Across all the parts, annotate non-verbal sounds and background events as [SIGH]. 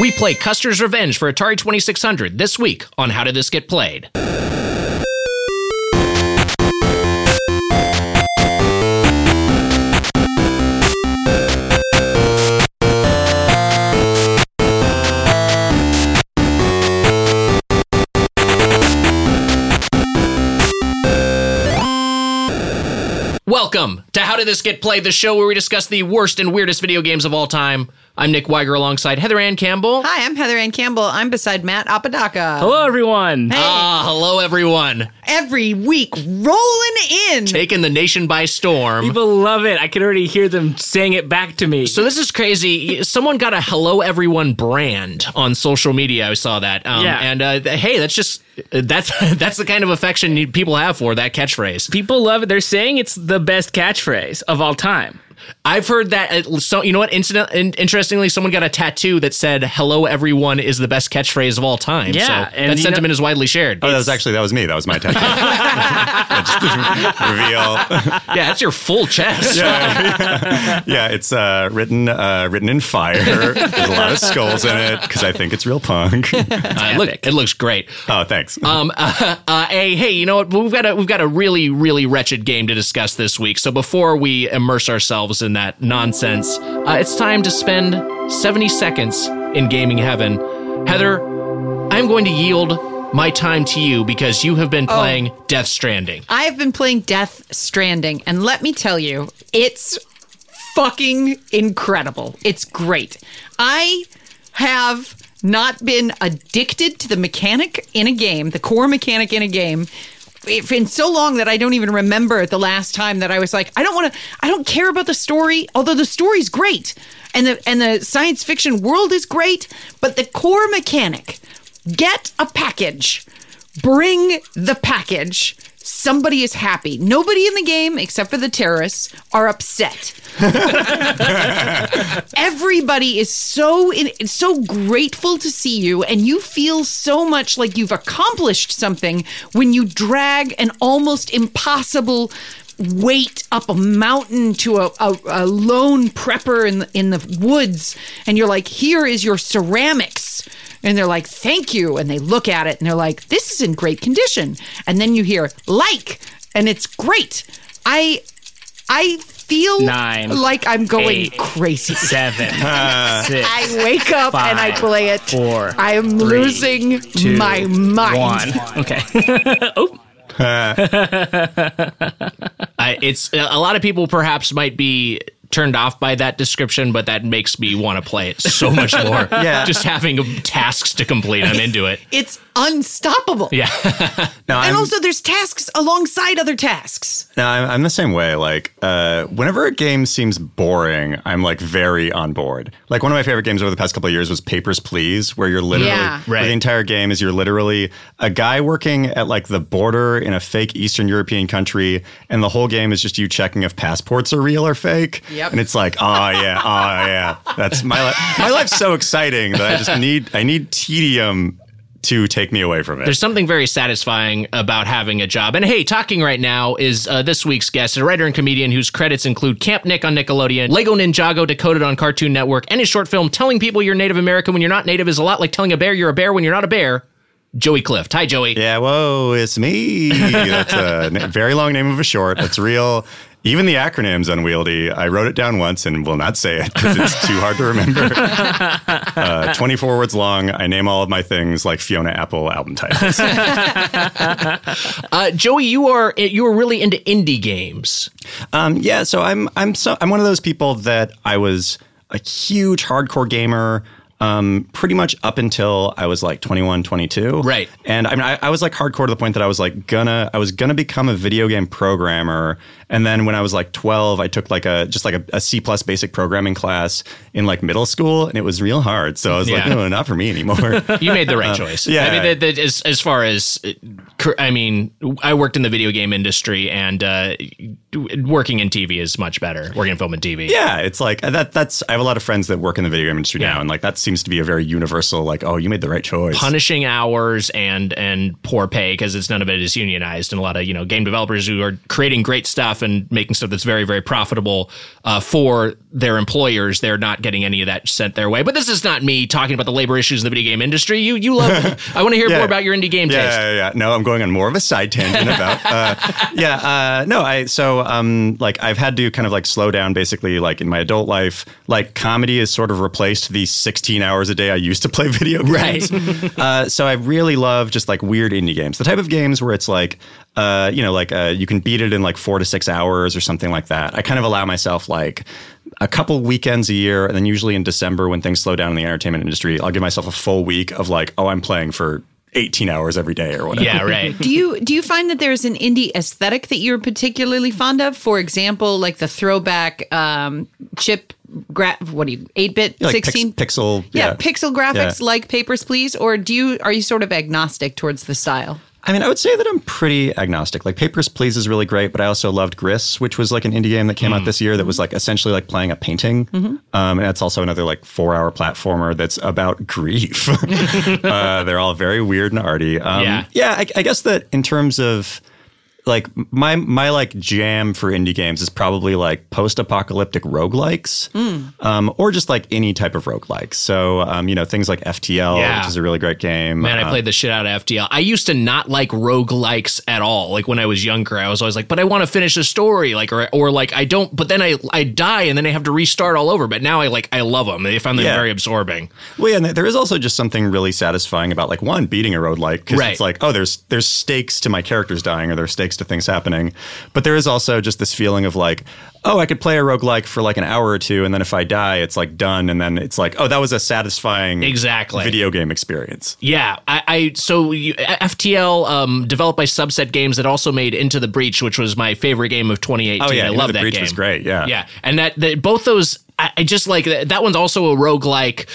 We play Custer's Revenge for Atari 2600 this week on How Did This Get Played? Welcome to How Did This Get Played, the show where we discuss the worst and weirdest video games of all time. I'm Nick Weiger alongside Heather Ann Campbell. Hi, I'm Heather Ann Campbell. I'm beside Matt Apodaca. Hello, everyone. Ah, hello everyone. Every week, rolling in. Taking the nation by storm. People love it. I can already hear them saying it back to me. So this is crazy. Someone got a "Hello Everyone" brand on social media. I saw that. Um, Yeah. And uh, th- hey, that's just that's [LAUGHS] that's the kind of affection people have for that catchphrase. People love it. They're saying it's the best catchphrase of all time. I've heard that. uh, So you know what? Incident, in, interestingly, someone got a tattoo that said "Hello Everyone" is the best catchphrase of all time. Yeah, so and that sentiment know- is widely shared. Oh, that was actually that was me. That was my tattoo. [LAUGHS] Reveal. [LAUGHS] yeah, that's your full chest. Yeah, it's uh, written uh, written in fire. There's a lot of skulls in it because I think it's real punk. [LAUGHS] Uh, look, it looks great. oh, thanks. Um, uh, uh, hey, hey, you know what? We've got a we've got a really really wretched game to discuss this week. So before we immerse ourselves in that nonsense, uh, it's time to spend seventy seconds in gaming heaven. Heather, I'm going to yield my time to you because you have been playing Death Stranding. I have been playing Death Stranding, and let me tell you, it's fucking incredible. It's great. I have not been addicted to the mechanic in a game, the core mechanic in a game. If in so long that I don't even remember the last time that I was like, I don't want to, I don't care about the story, although the story's great and the and the science fiction world is great, but the core mechanic, get a package, bring the package. Somebody is happy. Nobody in the game, except for the terrorists, are upset. [LAUGHS] Everybody is so in, so grateful to see you, and you feel so much like you've accomplished something when you drag an almost impossible weight up a mountain to a, a, a lone prepper in the, in the woods, and you're like, "Here is your ceramics." And they're like, thank you. And they look at it and they're like, this is in great condition. And then you hear, like, and it's great. I I feel Nine, like I'm going eight, crazy. Seven, [LAUGHS] six, I wake up and I play it. four, I am three, losing two, my mind. one. Okay. [LAUGHS] oh, uh. [LAUGHS] I, it's a lot of people perhaps might be turned off by that description, but that makes me want to play it so much more. [LAUGHS] Yeah. just having tasks to complete, I'm into it. It's unstoppable. Yeah. [LAUGHS] no, And I'm, also, there's tasks alongside other tasks. no, I'm, I'm the same way. Like, uh, whenever a game seems boring, I'm like very on board. Like one of my favorite games over the past couple of years was Papers, Please, where you're literally Yeah. where Right. the entire game is you're literally a guy working at like the border in a fake Eastern European country, and the whole game is just you checking if passports are real or fake. Yep. And it's like, oh yeah, oh yeah. That's my life. My life's so exciting that I just need I need tedium to take me away from it. There's something very satisfying about having a job. And hey, talking right now is uh, this week's guest, a writer and comedian whose credits include Camp Nick on Nickelodeon, Lego Ninjago decoded on Cartoon Network, and his short film Telling People You're Native American When You're Not Native is a lot like telling a bear you're a bear when you're not a bear. Joey Clift. Hi, Joey. Yeah, whoa, it's me. That's a [LAUGHS] very long name of a short. That's real. Even the acronym's unwieldy. I wrote it down once and will not say it because it's too hard to remember. [LAUGHS] Uh, 24 words long. I name all of my things like Fiona Apple album titles. [LAUGHS] Uh, Joey, you are you are really into indie games. Um, yeah, so I'm I'm so I'm one of those people that I was a huge hardcore gamer. Um, pretty much up until I was like 21, 22. Right. And I mean, I, I was like hardcore to the point that I was like gonna, I was gonna become a video game programmer. And then when I was like 12, I took like a, just like a, a C plus basic programming class in like middle school and it was real hard. So I was like, Yeah. no, not for me anymore. [LAUGHS] You made the right choice. yeah. I mean, that, that, as as far as, uh, I mean, I worked in the video game industry, and uh, working in TV is much better. Working in film and TV. Yeah, it's like that. That's I have a lot of friends that work in the video game industry Yeah. now, and like that seems to be a very universal. Like, oh, you made the right choice. punishing hours and and poor pay because it's none of it is unionized and a lot of you know game developers who are creating great stuff and making stuff that's very very profitable uh, for their employers they're not getting any of that sent their way but this is not me talking about the labor issues in the video game industry you you love [LAUGHS] I want to hear Yeah. more about your indie game yeah, taste yeah, yeah. No, I'm going on more of a side tangent about. Uh, [LAUGHS] yeah, uh, no, I so um, like I've had to kind of like slow down basically like in my adult life. Like comedy has sort of replaced the 16 hours a day I used to play [LAUGHS] video games. Right. [LAUGHS] uh, so I really love just like weird indie games, the type of games where it's like. Uh, you know, like uh, you can beat it in like four to six hours or something like that. I kind of allow myself like a couple weekends a year, and then usually in December when things slow down in the entertainment industry, I'll give myself a full week of like, oh, I'm playing for 18 hours every day or whatever. yeah right [LAUGHS] Do you do you find that there's an indie aesthetic that you're particularly fond of? For example, like the throwback um, chip gra- what do you eight bit like pix- sixteen pixel. yeah, Yeah. pixel graphics Yeah. like Papers Please, or do you are you sort of agnostic towards the style? I mean, I would say that I'm pretty agnostic. Like Papers, Please is really great, but I also loved Gris, which was like an indie game that came out this year that was like essentially like playing a painting. Um, and that's also another like four hour platformer that's about grief. [LAUGHS] uh, they're all very weird and arty. Um, Yeah. Yeah. I, I guess that in terms of like my my like jam for indie games is probably like post-apocalyptic roguelikes um, or just like any type of roguelikes. So um, you know things like FTL, Yeah. which is a really great game. Man, I Uh, played the shit out of FTL. I used to not like roguelikes at all. Like when I was younger, I was always like, but I want to finish the story. Like, or, or like, I don't, but then I, I die and then I have to restart all over. But now I like, I love them. They found them Yeah. very absorbing. Well, yeah, and there is also just something really satisfying about like one beating a roguelike because Right. it's like, oh, there's there's stakes to my characters dying or there's stakes to things happening. But there is also just this feeling of like, oh, I could play a roguelike for like an hour or two, and then if I die, it's like done, and then it's like, oh, that was a satisfying Exactly. video game experience. Yeah, I, I so you, FTL um, developed by Subset Games that also made Into the Breach, which was my favorite game of 2018. Oh yeah, I Into love the that Breach game. was great. Yeah, Yeah, and that, that both those, I, I just like that. That one's also a roguelike.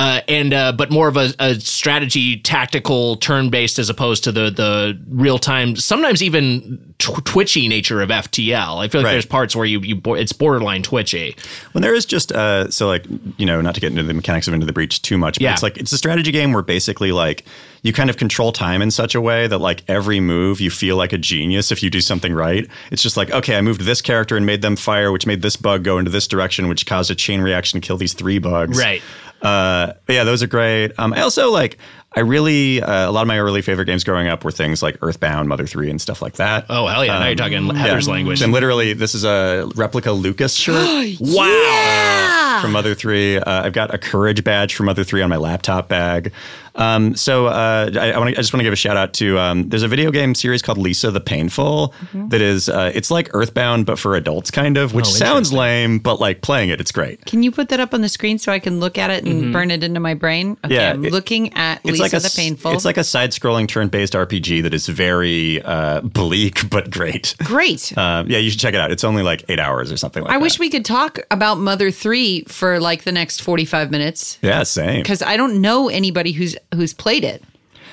Uh, and uh, but more of a, a strategy, tactical, turn-based, as opposed to the the real time, sometimes even tw- twitchy nature of FTL. I feel like Right. there's parts where you you bo- it's borderline twitchy. When there is just uh, so like you know not to get into the mechanics of Into the Breach too much, but Yeah. it's like it's a strategy game where basically like you kind of control time in such a way that like every move you feel like a genius if you do something right. It's just like okay, I moved this character and made them fire, which made this bug go into this direction, which caused a chain reaction to kill these three bugs. Right. Uh, but yeah, those are great. Um, I also like. I really uh, a lot of my early favorite games growing up were things like Earthbound, Mother Three, and stuff like that. Oh hell yeah! now you're talking Heather's language. And literally, this is a replica Lucas [GASPS] shirt Wow. from Mother 3. Uh, I've got a courage badge from Mother 3 on my laptop bag. Um, so uh, I, I, wanna, I just want to give a shout out to um, there's a video game series called Lisa the Painful that is uh, it's like Earthbound but for adults kind of, which sounds lame, but like playing it, it's great. Can you put that up on the screen so I can look at it and burn it into my brain? Okay, Yeah, I'm it- looking at Lisa like a the Painful. It's like a side-scrolling turn-based RPG that is very uh, bleak [LAUGHS] but great. Great. Um, yeah, you should check it out. It's only like eight hours or something like I that. I wish we could talk about Mother 3 for like the next 45 minutes Yeah, same. because I don't know anybody who's who's played it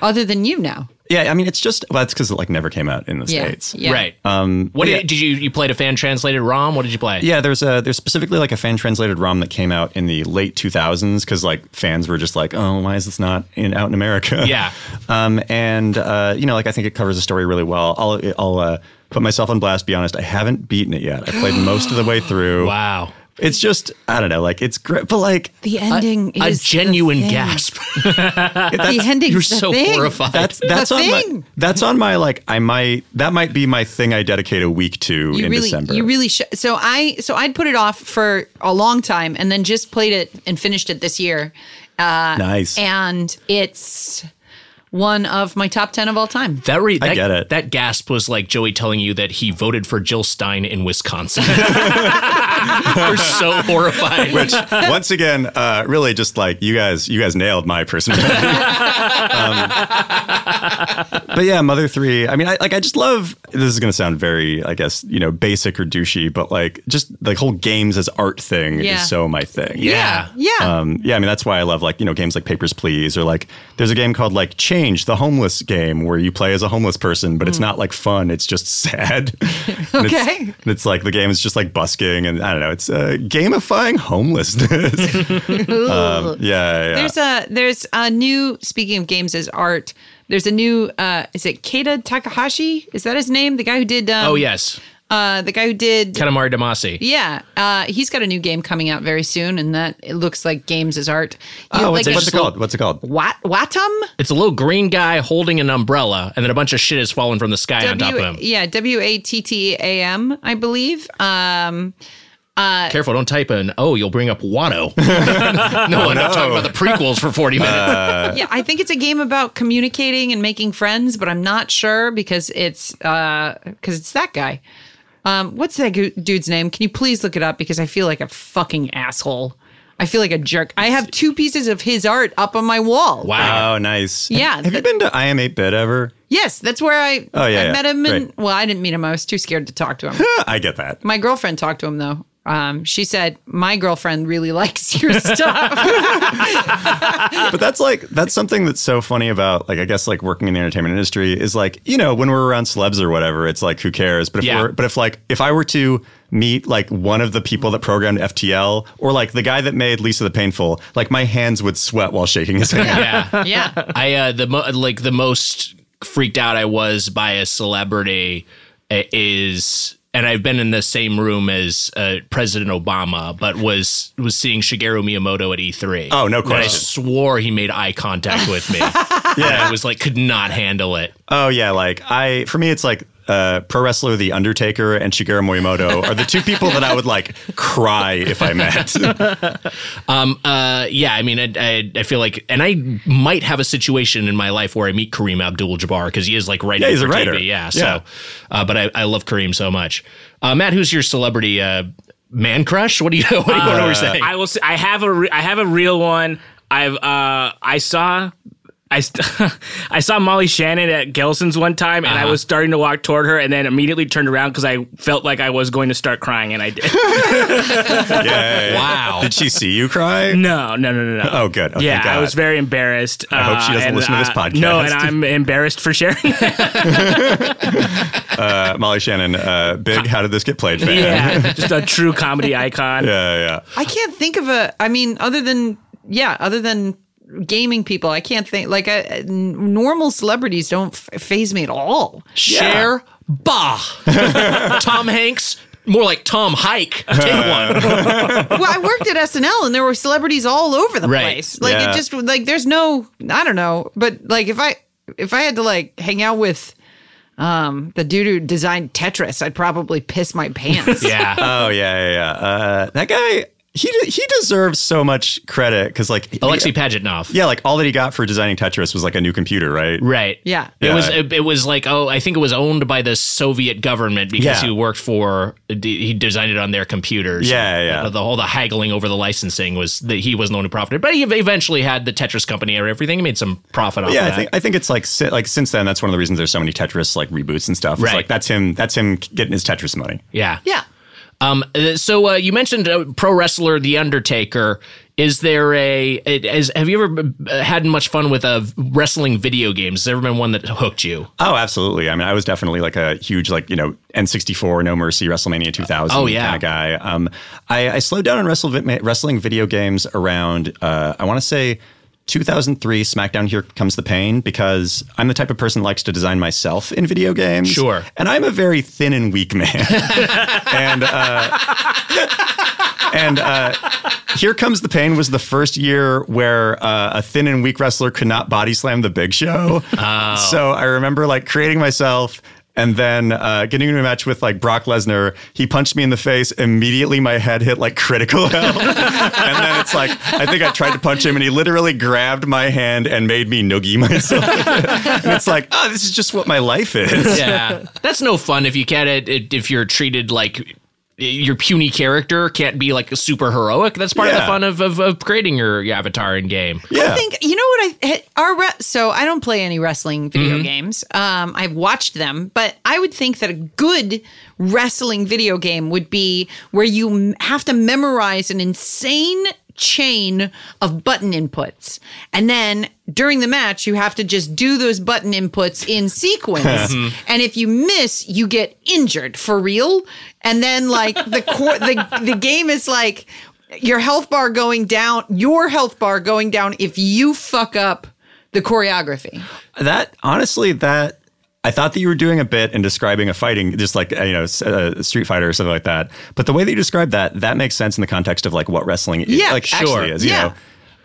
other than you now. Yeah, I mean, it's just well, that's because it like never came out in the Yeah. states. Yeah. Right. Um, What but did, did you you played a fan translated ROM? What did you play? Yeah, there's a there's specifically like a fan translated ROM that came out in the late 2000s because like fans were just like, oh, why is this not in out in America? Yeah. [LAUGHS] Um, and uh, you know, like I think it covers the story really well. I'll I'll uh, put myself on blast. Be honest, I haven't beaten it yet. I played most of the way through. Wow. It's just I don't know, like it's great, but like The ending A is a genuine thing. gasp. [LAUGHS] The ending's You're the so thing. horrified. that's that's The on my thing. that's on my like I might that might be my thing I dedicate a week to You in really, December. you really should. So I, so I'd put it off for a long time, and then just played it and finished it this year, uh, nice. and it's one of my top ten of all time. That, re- that, get it. that gasp was like Joey telling you that he voted for Jill Stein in Wisconsin. [LAUGHS] We're so horrified. Which once again, uh, really just like you guys, you guys nailed my personality. [LAUGHS] um, but yeah, Mother Three. I mean, I like. I just love. This is going to sound very, I guess, you know, basic or douchey, but like, just the whole games as art thing Yeah. is so my thing. Yeah. yeah. Um, yeah, I mean that's why I love like you know games like Papers Please or like there's a game called like Chain Change, the homeless game where you play as a homeless person, but it's not like fun. It's just [LAUGHS] sad. And it's- Okay. and it's, like the game is just like busking, and I don't know. It's uh, gamifying homelessness. [LAUGHS] um, yeah, yeah. There's a there's a new speaking of games as art. There's a new uh is it Keita Takahashi? Is that his name? The guy who did um, Oh yes, uh the guy who did Katamari Damacy. yeah, uh, he's got a new game coming out very soon, and that it looks like games as art. You- oh, what's, like what's it called? What's it called? Wat Wattam? It's a little green guy holding an umbrella, and then a bunch of shit is falling from the sky on top of him. yeah, W A T T A M, I believe. Um, uh, Careful, don't type in. Oh, you'll bring up Watto. [LAUGHS] no, I'm not talking about the prequels for 40 minutes. [LAUGHS] yeah, I think it's a game about communicating and making friends, but I'm not sure because it's because it's that guy. Um, what's that dude's name? Can you please look it up because I feel like a fucking asshole. I feel like a jerk. I have two pieces of his art up on my wall. wow. Oh, nice. Yeah, Have you been to I Am 8 Bit ever? Yes, that's where I Oh, yeah, I yeah. met him. And Great. well, I didn't meet him. I was too scared to talk to him. [LAUGHS] I get that. my girlfriend talked to him though. Um, she said my girlfriend really [LAUGHS] likes your stuff. [LAUGHS] but that's like that's something that's so funny about like I guess like working in the entertainment industry is like you know when we're around celebs or whatever it's like who cares but if Yeah. we're but if like if I were to meet like one of the people that programmed FTL or like the guy that made Lisa the Painful like my hands would sweat while shaking his hand. Yeah. [LAUGHS] yeah. I uh the mo- like the most freaked out I was by a celebrity uh, is and I've been in the same room as uh, President Obama, but was was seeing Shigeru Miyamoto at E3. Oh, no And I question. swore he made eye contact with me. [LAUGHS] yeah, I was like, could not handle it. Oh yeah, like I for me it's like uh, pro wrestler The Undertaker and Shigeru Miyamoto are the two people that I would like cry if I met. [LAUGHS] um, Uh, yeah, I mean, I, I, I feel like, and I might have a situation in my life where I meet Kareem Abdul-Jabbar because he is like writing Yeah, he's for a writer. TV. Yeah, so, Yeah. Uh, but I, I love Kareem so much. Uh, Matt, who's your celebrity uh, man crush? What do you [LAUGHS] what do you what are we saying? I will. Say, I have a. Re- I have a real one. I've. Uh, I saw. I, st- [LAUGHS] I saw Molly Shannon at Gelson's one time, and I was starting to walk toward her, and then immediately turned around because I felt like I was going to start crying, and I did. yeah, [LAUGHS] yeah, yeah. Wow. Did she see you cry? no, no, no, no, no. Oh, good. Oh, yeah, God. I was very embarrassed. I hope she doesn't listen to this podcast. No, and I'm embarrassed for sharing. [LAUGHS] Uh, Molly Shannon, uh, big. How did this get played? Fan. yeah, just a true comedy icon. yeah, yeah. I can't think of a. I mean, other than yeah, other than gaming people, I can't think like uh, normal celebrities don't f- phase me at all. Cher, bah. [LAUGHS] Tom Hanks, more like Tom Hike. Take [LAUGHS] one. [LAUGHS] well, I worked at SNL and there were celebrities all over the Right. place. Like Yeah. it just like there's no I don't know, but like if I if I had to like hang out with um the dude who designed Tetris, I'd probably piss my pants. Yeah. Oh yeah, yeah, yeah. Uh, that guy, he he deserves so much credit because like Alexei Pajitnov. yeah, like all that he got for designing Tetris was like a new computer, right? Right. Yeah. It was Yeah. it, it was like oh I think it was owned by the Soviet government because Yeah. he worked for he designed it on their computers. Yeah, yeah. The, the whole the haggling over the licensing was that he was the one who profited, but he eventually had the Tetris company or everything. He made some profit off Yeah, of I think I think it's like like since then that's one of the reasons there's so many Tetris like reboots and stuff. It's Right. like that's him that's him getting his Tetris money. yeah. Yeah. Um, uh, so uh, you mentioned uh, pro wrestler The Undertaker. Is there a? Is, have you ever had much fun with uh, wrestling video games? Has there ever been one that hooked you? Oh, absolutely. I mean, I was definitely like a huge like you know N64 No Mercy WrestleMania 2000 Oh, yeah. kind of guy. Um, I, I slowed down on wrestle, wrestling video games around uh, I want to say 2003 SmackDown Here Comes the Pain because I'm the type of person that likes to design myself in video games. Sure. And I'm a very thin and weak man. [LAUGHS] and uh, and uh, Here Comes the Pain was the first year where uh, a thin and weak wrestler could not body slam the big show. So I remember like creating myself and then uh, getting into a match with like Brock Lesnar. He punched me in the face. Immediately my head hit like critical health. [LAUGHS] and then it's like, I think I tried to punch him and he literally grabbed my hand and made me noogie [LAUGHS] myself. and it's like, oh, this is just what my life is. Yeah, that's no fun if you can't. If you're treated like your puny character can't be like super heroic. That's part of the fun of, of, of creating your, your avatar in game. Yeah. I think you know what I our re- so I don't play any wrestling video Mm-hmm. games. Um, I've watched them, but I would think that a good wrestling video game would be where you have to memorize an insane chain of button inputs. And then during the match, you have to just do those button inputs in [LAUGHS] sequence. and if you miss, you get injured for real. And then like the core, the, the game is like your health bar going down, your health bar going down if you fuck up the choreography. That honestly, that I thought that you were doing a bit in describing a fighting, just like you know, s- a Street Fighter or something like that. But the way that you described that, that makes sense in the context of like what wrestling, is, Yeah, like sure. actually is. You Yeah. know?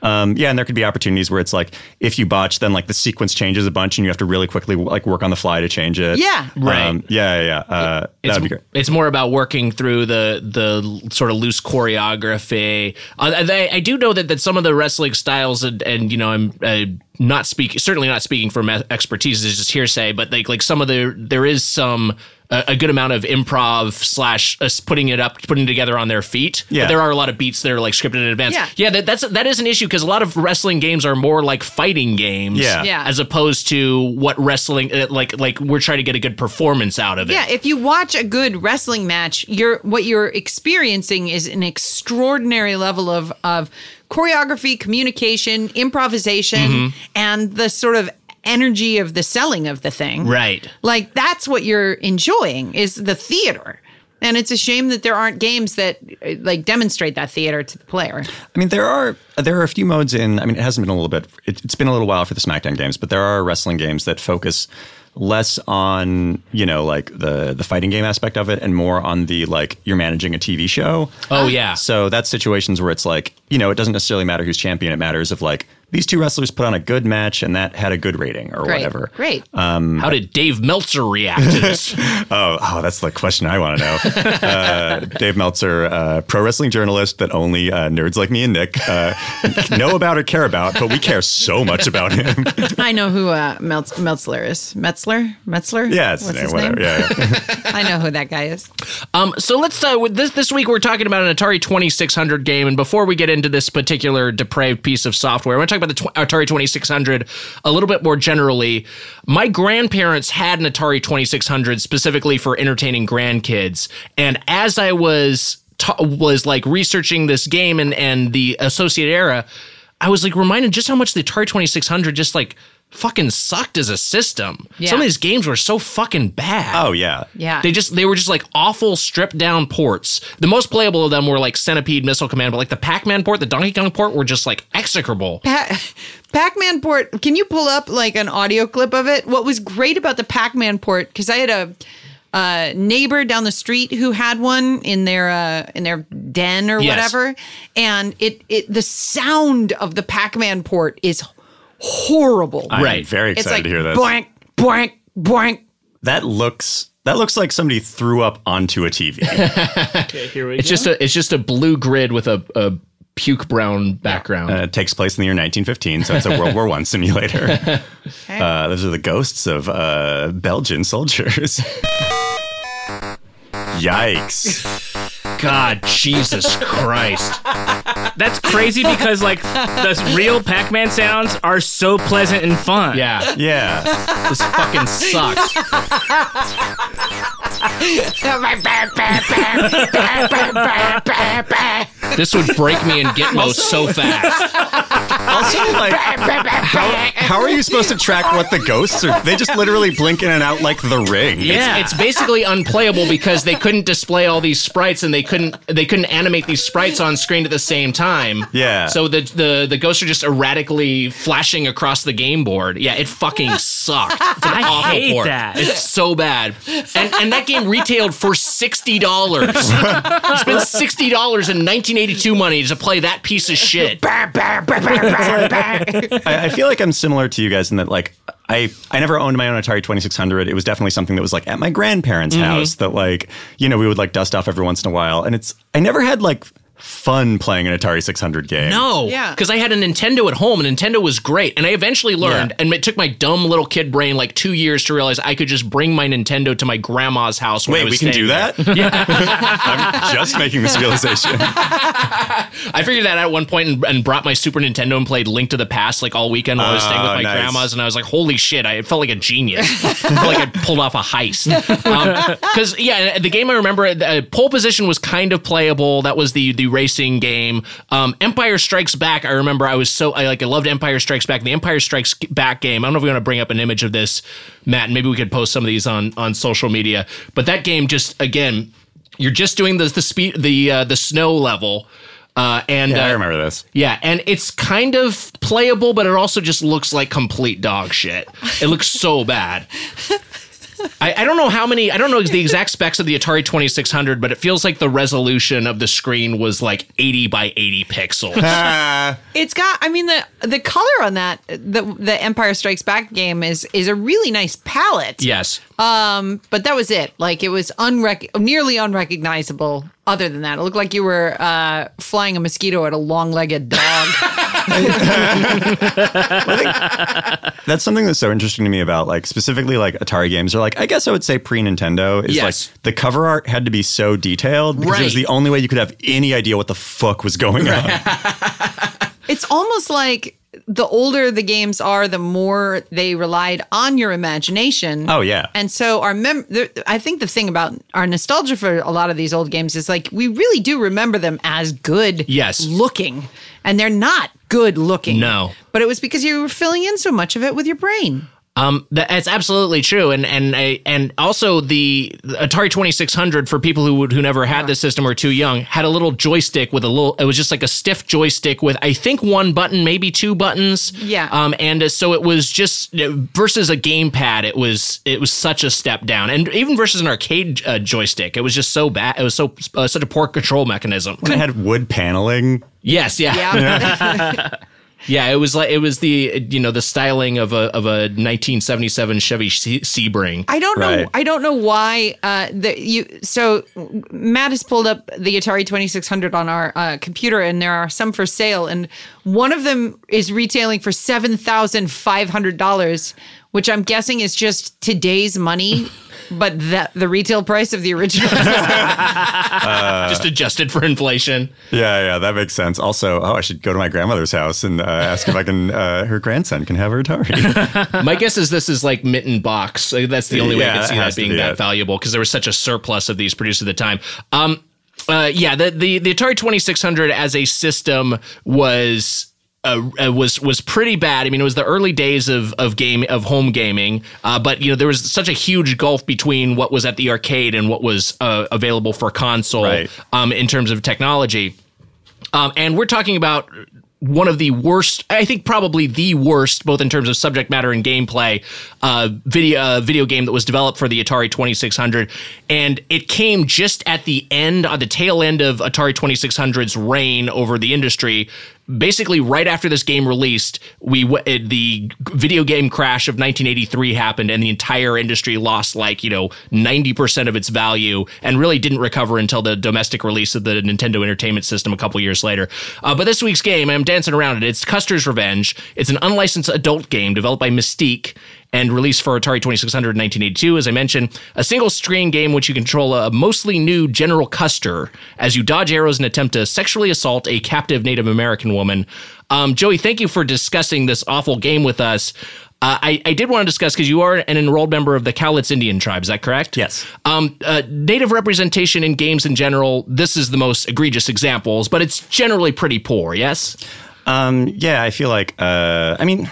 Um, yeah, and there could be opportunities where it's like if you botch, then like the sequence changes a bunch, and you have to really quickly like work on the fly to change it. Yeah. Right. Um, yeah, yeah, yeah. Uh, that it's, would be great. it's more about working through the the sort of loose choreography. Uh, they, I do know that, that some of the wrestling styles and, and you know I'm uh, not speaking certainly not speaking from expertise. It's just hearsay, but like like some of the there is some. A a good amount of improv slash us putting it up, putting it together on their feet. Yeah. But there are a lot of beats that are like scripted in advance. Yeah. yeah. That, that's that is an issue because a lot of wrestling games are more like fighting games. Yeah. Yeah. As opposed to what wrestling uh, like like we're trying to get a good performance out of it. Yeah, if you watch a good wrestling match, you're what you're experiencing is an extraordinary level of of choreography, communication, improvisation, Mm-hmm. and the sort of energy of the selling of the thing. Right. Like that's what you're enjoying is the theater. And it's a shame that there aren't games that uh, like demonstrate that theater to the player. I mean, there are there are a few modes in. I mean, it hasn't been a little bit. It, it's been a little while for the SmackDown games, but there are wrestling games that focus less on you know like the the fighting game aspect of it, and more on the like you're managing a TV show. Oh yeah. So that's situations where it's like you know it doesn't necessarily matter who's champion. It matters if like these two wrestlers put on a good match and that had a good rating or Great. whatever. Great. How did Dave Meltzer react to this? [LAUGHS] Oh, oh, that's the question I want to know. [LAUGHS] uh, Dave Meltzer, uh, pro wrestling journalist that only uh, nerds like me and Nick uh, [LAUGHS] know about or care about, but we care so much about him. I know who uh, Meltz- Meltzler is. Metzler? Metzler? yeah, it's What's name, his whatever. name? Yeah, yeah. I know who that guy is. um, so let's uh, with this this week we're talking about an Atari Twenty Six Hundred game, and before we get into this particular depraved piece of software, I want to talk about the tw- Atari Twenty Six Hundred a little bit more generally. My grandparents had an Atari Twenty Six Hundred specifically for entertaining grandkids, and as I was ta- was like researching this game and and the associated era, I was like reminded just how much the Atari Twenty Six Hundred just like fucking sucked as a system. Yeah. Some of these games were so fucking bad. Oh, yeah. Yeah. They just they were just like awful stripped down ports. The most playable of them were like Centipede Missile Command, but like the Pac-Man port, the Donkey Kong port were just like execrable. Pa- Pac-Man port. Can you pull up like an audio clip of it? What was great about the Pac-Man port because I had a uh, neighbor down the street who had one in their uh, in their den or Yes. whatever, and it it the sound of the Pac-Man port is horrible. I'm Right. very excited like to hear this. boink boink boink. That looks that looks like somebody threw up onto a TV. [LAUGHS] [LAUGHS] Okay, here we It's go. just a it's just a blue grid with a, a puke brown background. Uh, it takes place in the year 1915, so it's a World War One simulator. [LAUGHS] Uh, those are the ghosts of uh, Belgian soldiers. Yikes! God, Jesus Christ. That's crazy because like the real Pac-Man sounds are so pleasant and fun. Yeah, Yeah, this fucking sucks. This would break me in Gitmo so fast. Also, like, how, how are you supposed to track what the ghosts are? They just literally blink in and out like the ring. Yeah. It's basically unplayable because they couldn't display all these sprites and they couldn't they couldn't animate these sprites on screen at the same time. Yeah. So the the the ghosts are just erratically flashing across the game board. Yeah, it fucking sucked. It's an I awful hate port. that. It's so bad. And and that game retailed for sixty dollars. you spent sixty dollars in nineteen eighty two money to play that piece of shit. [LAUGHS] I, I feel like I'm similar to you guys in that like I I never owned my own Atari 2600. It was definitely something that was like at my grandparents' Mm-hmm. house that like you know we would like dust off every once in a while, and it's I never had like fun playing an Atari 600 game. No, Yeah. because I had a Nintendo at home, and Nintendo was great. And I eventually learned, Yeah. and it took my dumb little kid brain like two years to realize I could just bring my Nintendo to my grandma's house. When I Wait, was we can staying do there. that? Yeah. [LAUGHS] I'm just making this realization. [LAUGHS] I figured that out at one point and, and brought my Super Nintendo and played Link to the Past like all weekend while I was staying with Oh, my nice. grandma's, and I was like, "Holy shit!" I felt like a genius. I [LAUGHS] felt like I pulled off a heist. Because yeah, the game I remember, uh, pole position was kind of playable. That was the the racing game. Um, Empire Strikes Back. I remember I was so I like I loved Empire Strikes Back. The Empire Strikes Back game. I don't know if we want to bring up an image of this, Matt, and maybe we could post some of these on on social media. But that game just again, you're just doing the the speed the uh, the snow level. Uh, and Yeah, I uh, remember this. yeah, and it's kind of playable, but it also just looks like complete dog shit. It looks so bad. [LAUGHS] I, I don't know how many. I don't know the exact specs of the Atari Twenty Six Hundred, but it feels like the resolution of the screen was like eighty by eighty pixels. [LAUGHS] It's got. I mean the the color on that the the Empire Strikes Back game is is a really nice palette. yes, Um, But that was it. Like it was unrec- nearly unrecognizable. Other than that, it looked like you were uh, flying a mosquito at a long-legged dog. [LAUGHS] that's something that's so interesting to me about like specifically like Atari games or like I guess I would say pre Nintendo is Yes. like the cover art had to be so detailed because it was the only way you could have any idea what the fuck was going on. [LAUGHS] it's almost like the older the games are, the more they relied on your imagination. Oh yeah. And so our mem the, I think the thing about our nostalgia for a lot of these old games is like we really do remember them as good Yes. looking. And they're not good looking. No. But it was because you were filling in so much of it with your brain. Um, that's absolutely true, and and and also the, the Atari Twenty Six Hundred for people who would, who never had this system or too young had a little joystick with a little. It was just like a stiff joystick with I think one button, maybe two buttons. Yeah. Um, and uh, so it was just uh, versus a gamepad, it was it was such a step down, and even versus an arcade uh, joystick, it was just so bad. It was so uh, such a poor control mechanism. It had wood paneling. yes, yeah. Yeah. [LAUGHS] [LAUGHS] [LAUGHS] Yeah, it was like it was the you know the styling of a of a 1977 Chevy Se- Sebring. I don't know. Right. I don't know why. Uh, the you so Matt has pulled up the Atari Twenty Six Hundred on our uh, computer, and there are some for sale, and one of them is retailing for seven thousand five hundred dollars, which I'm guessing is just today's money. [LAUGHS] But that the retail price of the original, [LAUGHS] just adjusted for inflation. Yeah, yeah, that makes sense. Also, oh, I should go to my grandmother's house and uh, ask if I can. [LAUGHS] Uh, her grandson can have her Atari. [LAUGHS] My guess is this is like Mitten Box. Uh, That's the only way I Yeah, could that see that being be that it. valuable because there was such a surplus of these produced at the time. Um, uh, yeah, the, the the Atari Twenty Six Hundred as a system was. Uh, uh, was was pretty bad. I mean, it was the early days of of game of home gaming, uh, but you know there was such a huge gulf between what was at the arcade and what was uh, available for console Right. um, in terms of technology. Um, and we're talking about one of the worst, I think probably the worst, both in terms of subject matter and gameplay, uh, video uh, video game that was developed for the Atari 2600, and it came just at the end, on the tail end of Atari 2600's reign over the industry. Basically, right after this game released, we w- the video game crash of 1983 happened, and the entire industry lost like you know 90 percent of its value, and really didn't recover until the domestic release of the Nintendo Entertainment System a couple years later. Uh, but this week's game, I'm dancing around it. It's Custer's Revenge. It's an unlicensed adult game developed by Mystique and released for Atari 2600 in 1982. As I mentioned, a single screen game which you control a mostly new General Custer as you dodge arrows and attempt to sexually assault a captive Native American woman. Um, Joey, thank you for discussing this awful game with us. Uh, I, I did want to discuss because you are an enrolled member of the Cowlitz Indian tribe. Is that correct? Yes. Um, uh, native representation in games in general. This is the most egregious examples, but it's generally pretty poor. Yes. Um, yeah, I feel like. Uh, I mean,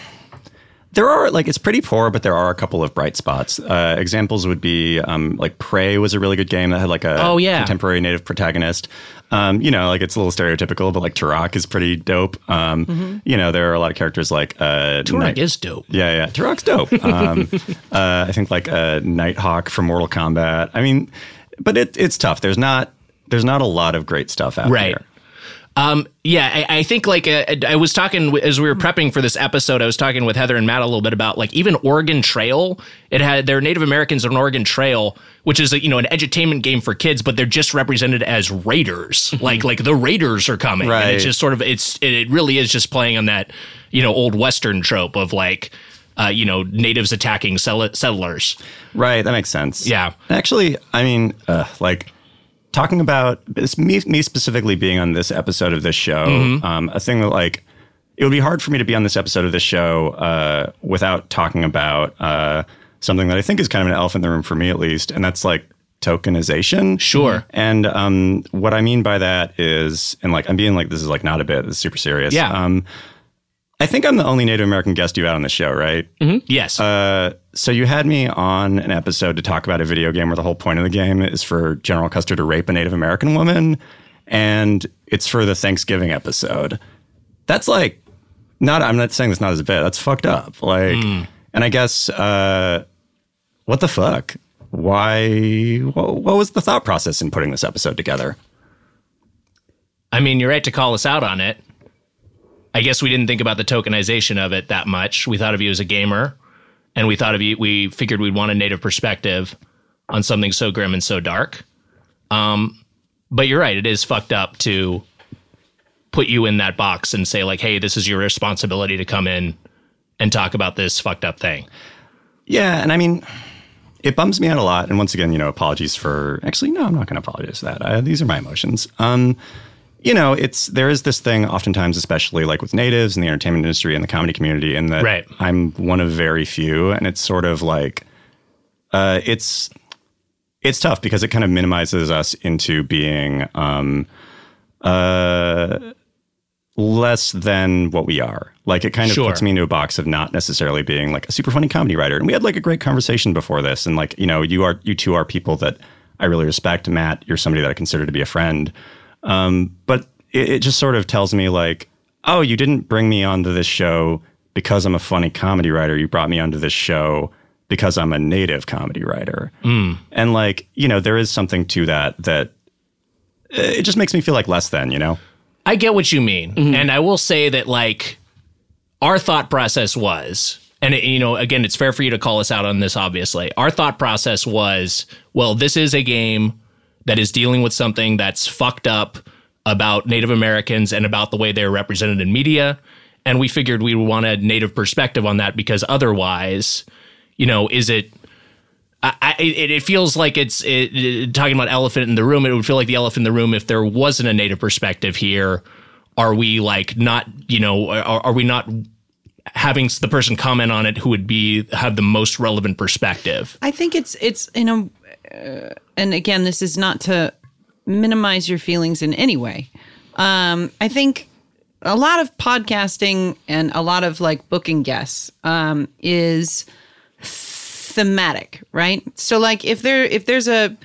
there are like it's pretty poor, but there are a couple of bright spots. Uh, examples would be um, like Prey was a really good game that had like a Oh, yeah. contemporary native protagonist. Um, you know, like it's a little stereotypical, but like Turok is pretty dope. Um, You know, there are a lot of characters like uh, Turok Night- is dope. Yeah, yeah. Turok's dope. [LAUGHS] Um, uh, I think like uh, Nighthawk from Mortal Kombat. I mean, but it, it's tough. There's not there's not a lot of great stuff out Right. there. Um, yeah, I, I think like uh, I was talking as we were prepping for this episode. I was talking with Heather and Matt a little bit about like even Oregon Trail. It had their Native Americans on Oregon Trail, which is a, you know an edutainment game for kids, but they're just represented as raiders. [LAUGHS] like like the raiders are coming, and it's just sort of it's it, really is just playing on that you know old western trope of like uh, you know natives attacking settlers. Right, that makes sense. Yeah. Actually, I mean, uh, like talking about this, me, me specifically being on this episode of this show, Mm-hmm. um, a thing that like it would be hard for me to be on this episode of this show uh, without talking about uh, something that I think is kind of an elephant in the room for me at least, and that's like tokenization. Sure. And um, what I mean by that is, and like I'm being like this is like not a bit, this is super serious. Yeah. Um, I think I'm the only Native American guest you've had on the show, right? Yes. Uh, so you had me on an episode to talk about a video game where the whole point of the game is for General Custer to rape a Native American woman, and it's for the Thanksgiving episode. That's like not. I'm not saying that's not as a bit. That's fucked up. Like, and I guess uh, what the fuck? Why? What, what was the thought process in putting this episode together? I mean, you're right to call us out on it. I guess we didn't think about the tokenization of it that much. We thought of you as a gamer, and we thought of you. We figured we'd want a native perspective on something so grim and so dark. Um, but you're right; it is fucked up to put you in that box and say like, "Hey, this is your responsibility to come in and talk about this fucked up thing." Yeah, and I mean, it bums me out a lot. And once again, you know, apologies for. Actually, no, I'm not going to apologize for that. I, these are my emotions. Um, you know, it's there is this thing oftentimes, especially like with natives in the entertainment industry and the comedy community, in that Right. I'm one of very few, and it's sort of like, uh, it's it's tough because it kind of minimizes us into being um, uh, less than what we are. Like it kind of Sure. puts me into a box of not necessarily being like a super funny comedy writer. And we had like a great conversation before this, and like you know, you are you two are people that I really respect. Matt, you're somebody that I consider to be a friend. Um, but it, it just sort of tells me like, oh, you didn't bring me onto this show because I'm a funny comedy writer. You brought me onto this show because I'm a native comedy writer. And like, you know, there is something to that that uh, it just makes me feel like less than, you know? I get what you mean. And I will say that, like, our thought process was, and, it, you know, again, it's fair for you to call us out on this, obviously. Our thought process was, well, this is a game that is dealing with something that's fucked up about Native Americans and about the way they're represented in media. And we figured we would want a Native perspective on that because otherwise, you know, is it I, it, it feels like it's it, it- talking about elephant in the room. It would feel like the elephant in the room if there wasn't a native perspective here. Are we like not you know are, are we not having the person comment on it who would be have the most relevant perspective? I think it's it's in a, uh, and again, this is not to minimize your feelings in any way. Um, I think a lot of podcasting and a lot of like booking guests um, is thematic, right? So like if there if there's a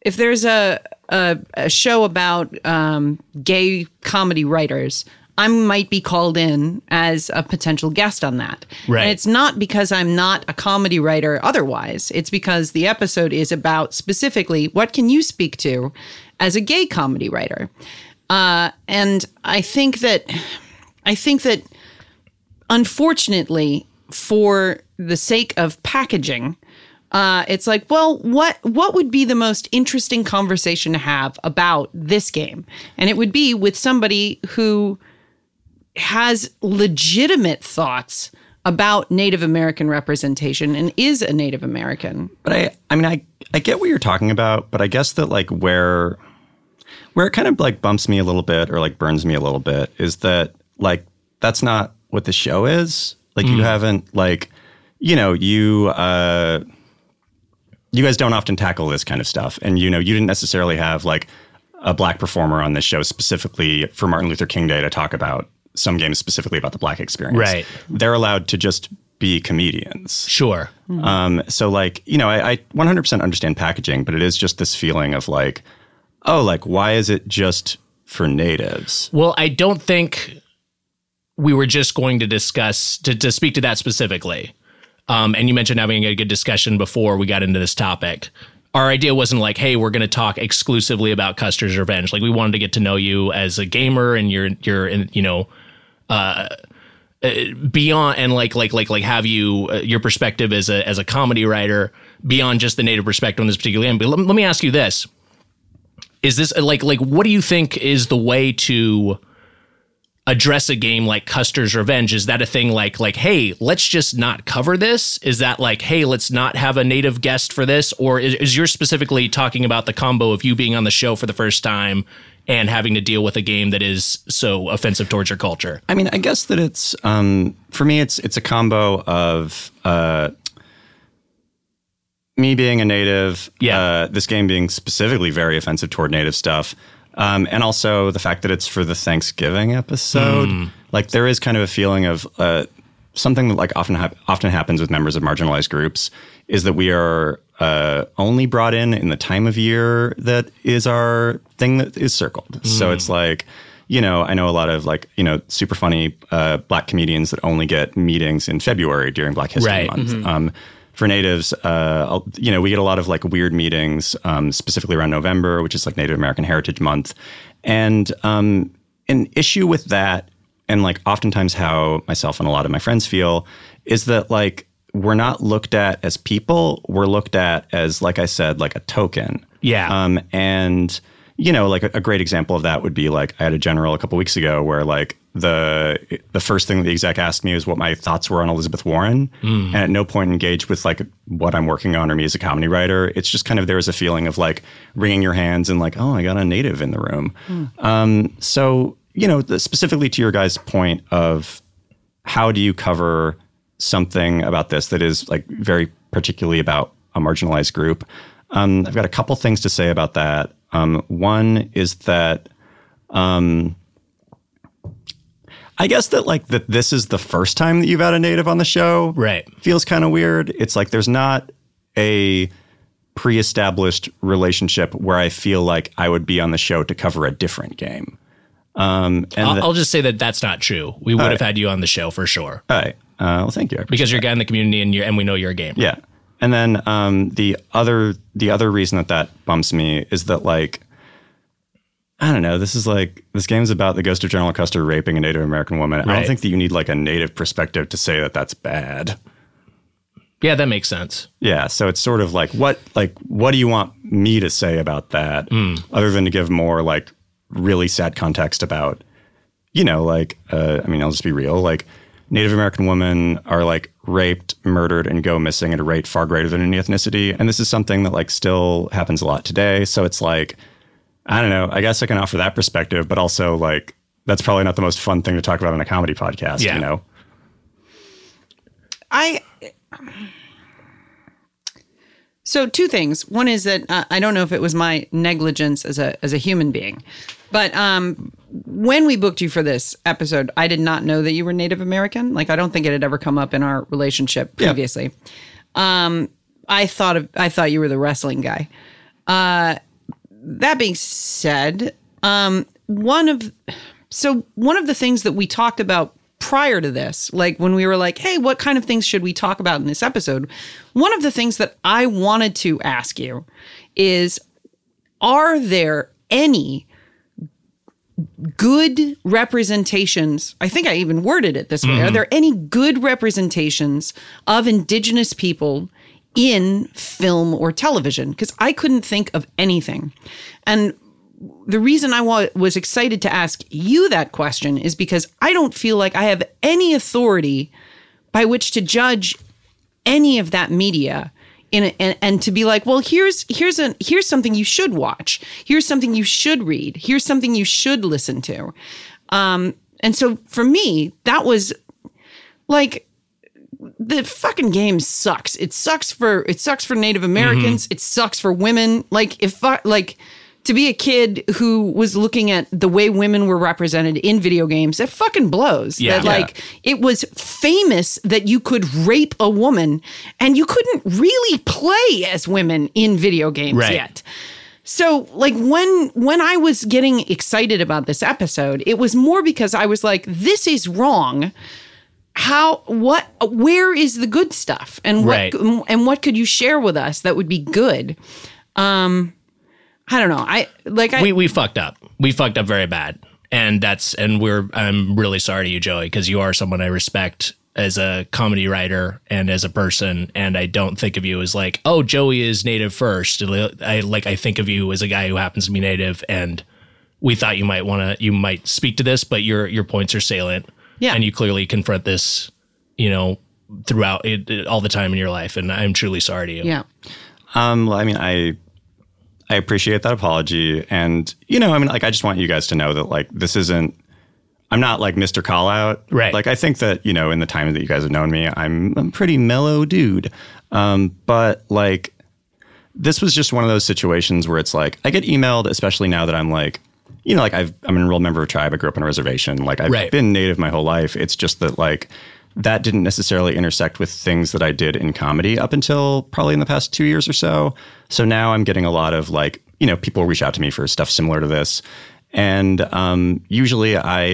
if there's a a, a show about um, gay comedy writers, I might be called in as a potential guest on that. Right. And it's not because I'm not a comedy writer otherwise. It's because the episode is about specifically what can you speak to as a gay comedy writer. Uh, and I think that I think that unfortunately, for the sake of packaging, uh, it's like, well, what what would be the most interesting conversation to have about this game? And it would be with somebody who has legitimate thoughts about Native American representation and is a Native American. But I, I mean, I, I get what you're talking about, but I guess that like where, where it kind of like bumps me a little bit or like burns me a little bit is that like that's not what the show is. Like you haven't like, you know, you, uh, you guys don't often tackle this kind of stuff, and you know, you didn't necessarily have like a black performer on this show specifically for Martin Luther King Day to talk about some games specifically about the black experience. Right. They're allowed to just be comedians. Sure. Um, so like, you know, I, I 100% understand packaging, but it is just this feeling of like, oh, like, why is it just for natives? Well, I don't think we were just going to discuss to, to speak to that specifically. Um, and you mentioned having a good discussion before we got into this topic. Our idea wasn't like, hey, we're going to talk exclusively about Custer's Revenge. Like, we wanted to get to know you as a gamer and you're you're in, you know, uh, beyond and like like like like have you uh, your perspective as a as a comedy writer beyond just the native perspective on this particular game. But let, let me ask you this: Is this like like what do you think is the way to address a game like Custer's Revenge? Is that a thing like like hey, let's just not cover this? Is that like hey, let's not have a native guest for this? Or is, is you're specifically talking about the combo of you being on the show for the first time and having to deal with a game that is so offensive towards your culture? I mean, I guess that it's um, for me. It's it's a combo of uh, me being a native, Yeah. uh, this game being specifically very offensive toward native stuff, um, and also the fact that it's for the Thanksgiving episode. Hmm. Like there is kind of a feeling of uh, something that like often hap- often happens with members of marginalized groups is that we are uh, only brought in in the time of year that is our thing that is circled. So Hmm. it's like. You know, I know a lot of like, you know, super funny uh, black comedians that only get meetings in February during Black History Right. Month. Um, for natives, uh, you know, we get a lot of like weird meetings, um, specifically around November, which is like Native American Heritage Month, and um, an issue with that, and like oftentimes how myself and a lot of my friends feel, is that like we're not looked at as people, we're looked at as, like I said, like a token. Yeah. Um, and you know, like a, a great example of that would be like I had a general a couple weeks ago where like the the first thing the exec asked me is what my thoughts were on Elizabeth Warren, and at no point engaged with like what I'm working on or me as a comedy writer. It's just kind of there was a feeling of like wringing your hands and like, oh, I got a native in the room. Um, so you know, the, specifically to your guys' point of how do you cover something about this that is like very particularly about a marginalized group? Um, I've got a couple things to say about that. Um, one is that um, I guess that like that this is the first time that you've had a native on the show. Right. Feels kind of weird. It's like there's not a pre-established relationship where I feel like I would be on the show to cover a different game. Um, and I'll, the- I'll just say that that's not true. We would have had you on the show for sure all right. Uh, well, thank you. Because you're a guy in the community and you and we know you're a gamer. Yeah. And then um, the other the other reason that that bumps me is that like I don't know. This is like this game's about the ghost of General Custer raping a Native American woman. I don't think that you need like a native perspective to say that that's bad. Yeah, that makes sense. Yeah. So it's sort of like what like what do you want me to say about that, other than to give more like really sad context about you know like uh, I mean I'll just be real like Native American women are like raped, murdered, and go missing at a rate far greater than any ethnicity, and this is something that like still happens a lot today. So it's like I don't know. I guess I can offer that perspective, but also like that's probably not the most fun thing to talk about on a comedy podcast. Yeah. You know. I. So two things. One is that uh, I don't know if it was my negligence as a as a human being, but um, when we booked you for this episode, I did not know that you were Native American. Like I don't think it had ever come up in our relationship Yeah. previously. Um, I thought of I thought you were the wrestling guy. Uh, that being said, um, one of so one of the things that we talked about prior to this, like when we were like, "Hey, what kind of things should we talk about in this episode?" One of the things that I wanted to ask you is, are there any good representations? I think I even worded it this way. Are mm-hmm. there any good representations of Indigenous people? In film or television, because I couldn't think of anything. And the reason I wa- was excited to ask you that question is because I don't feel like I have any authority by which to judge any of that media in a, and, and to be like, well, here's here's a here's something you should watch. Here's something you should read. Here's something you should listen to. Um, and so for me, that was like the fucking game sucks. It sucks for it sucks for Native Americans. It sucks for women. Like if like to be a kid who was looking at the way women were represented in video games, it fucking blows. Yeah. That Yeah. like it was famous that you could rape a woman and you couldn't really play as women in video games Right. yet. So like when when I was getting excited about this episode, it was more because I was like this is wrong. How what where is the good stuff and what Right. and what could you share with us that would be good? Um I don't know. I like I we we fucked up. We fucked up very bad, and that's and we're I'm really sorry to you, Joey, because you are someone I respect as a comedy writer and as a person, and I don't think of you as like, oh, Joey is native first. I like I think of you as a guy who happens to be native, and we thought you might want to you might speak to this, but your your points are salient, Yeah. and you clearly confront this, you know, throughout it, it- all the time in your life, and I'm truly sorry to you. yeah. Um, well, I mean, I I appreciate that apology, and you know, I mean, like, I just want you guys to know that like this isn't. I'm not like Mr. Call Out, Right. Like, I think that you know, in the time that you guys have known me, I'm I'm a pretty mellow dude. Um, but like, this was just one of those situations where it's like I get emailed, especially now that I'm like, you know, like I've, I'm an enrolled member of a tribe. I grew up on a reservation. Like I've Right. been native my whole life. It's just that like that didn't necessarily intersect with things that I did in comedy up until probably in the past two years or so. So now I'm getting a lot of like, you know, people reach out to me for stuff similar to this. And um, usually I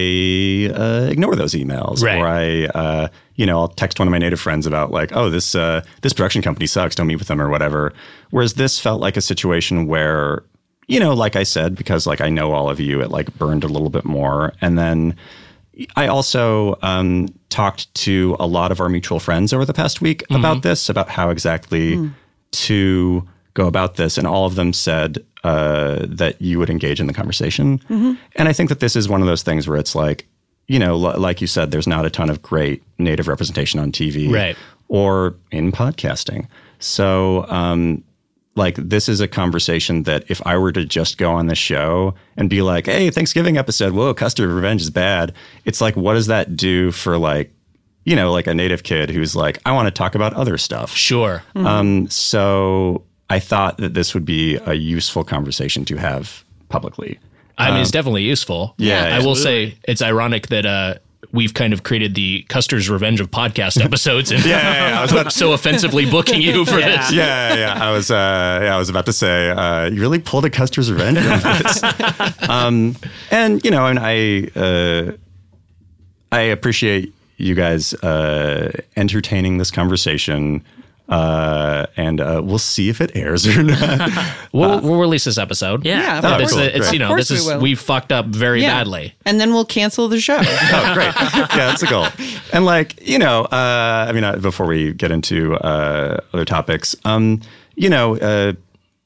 uh, ignore those emails, Right. or I, uh, you know, I'll text one of my native friends about like, oh, this uh, this production company sucks. Don't meet with them or whatever. Whereas this felt like a situation where, you know, like I said, because like I know all of you, it like burned a little bit more, and then. I also um, talked to a lot of our mutual friends over the past week about this, about how exactly to go about this, and all of them said uh, that you would engage in the conversation. And I think that this is one of those things where it's like, you know, l- like you said, there's not a ton of great native representation on TV Right. or in podcasting. So, um, like, this is a conversation that if I were to just go on the show and be like, hey, Thanksgiving episode, whoa, Custer's Revenge is bad, it's like, what does that do for, like, you know, like a native kid who's like, I want to talk about other stuff. Sure. Um, so I thought that this would be a useful conversation to have publicly. I mean, it's definitely useful. yeah, I will say it's ironic that uh, we've kind of created the Custer's Revenge of podcast [LAUGHS] episodes and Yeah, yeah, yeah, I was about so offensively booking you for [LAUGHS] this. yeah, yeah. I was, uh, yeah, I was about to say, uh, you really pulled a Custer's revenge on this. [LAUGHS] um, and you know, and I, uh, I appreciate you guys uh, entertaining this conversation, uh, and uh, we'll see if it airs or not. [LAUGHS] We'll, we'll release this episode. Yeah. Yeah, of Oh, course. it's, cool. the- it's you know course this is we will. we fucked up very Yeah. badly. And then we'll cancel the show. [LAUGHS] oh, great. Yeah, that's the goal. And like, you know, uh, I mean, uh, before we get into uh, other topics, um, you know, uh,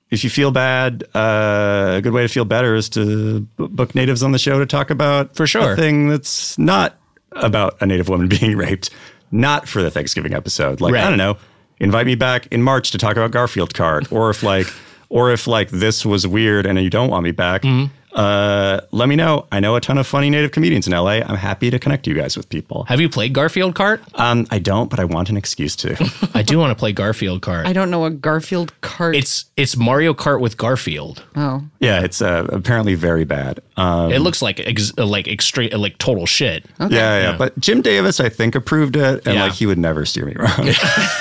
if you feel bad, uh, a good way to feel better is to b- book natives on the show to talk about For sure. a thing that's not about a native woman [LAUGHS] being raped, not for the Thanksgiving episode. Like, Right. I don't know, invite me back in March to talk about Garfield Kart, or if like, or if like this was weird and you don't want me back. Mm-hmm. Uh, let me know. I know a ton of funny native comedians in LA. I'm happy to connect you guys with people. Have you played Garfield Kart? Um, I don't, but I want an excuse to. [LAUGHS] I do want to play Garfield Kart. I don't know a Garfield Kart. It's it's Mario Kart with Garfield. oh, yeah, it's uh, apparently very bad. Um, It looks like ex- uh, like extreme like total shit. yeah, yeah, But Jim Davis, I think, approved it, and Yeah. like he would never steer me wrong. [LAUGHS]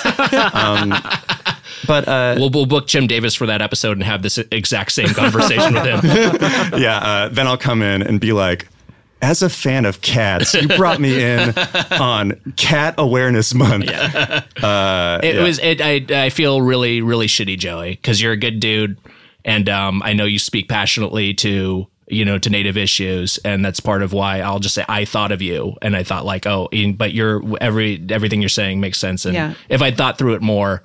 [LAUGHS] um, but uh, We'll, we'll book Jim Davis for that episode and have this exact same conversation with him. [LAUGHS] yeah, uh, then I'll come in and be like, as a fan of cats, you brought me in on Cat Awareness Month. Uh, It yeah. was. It, I I feel really really shitty, Joey, because you're a good dude, and um, I know you speak passionately to you know to native issues, and that's part of why I'll just say I thought of you, and I thought like, oh, but you're every everything you're saying makes sense, and Yeah. if I thought through it more.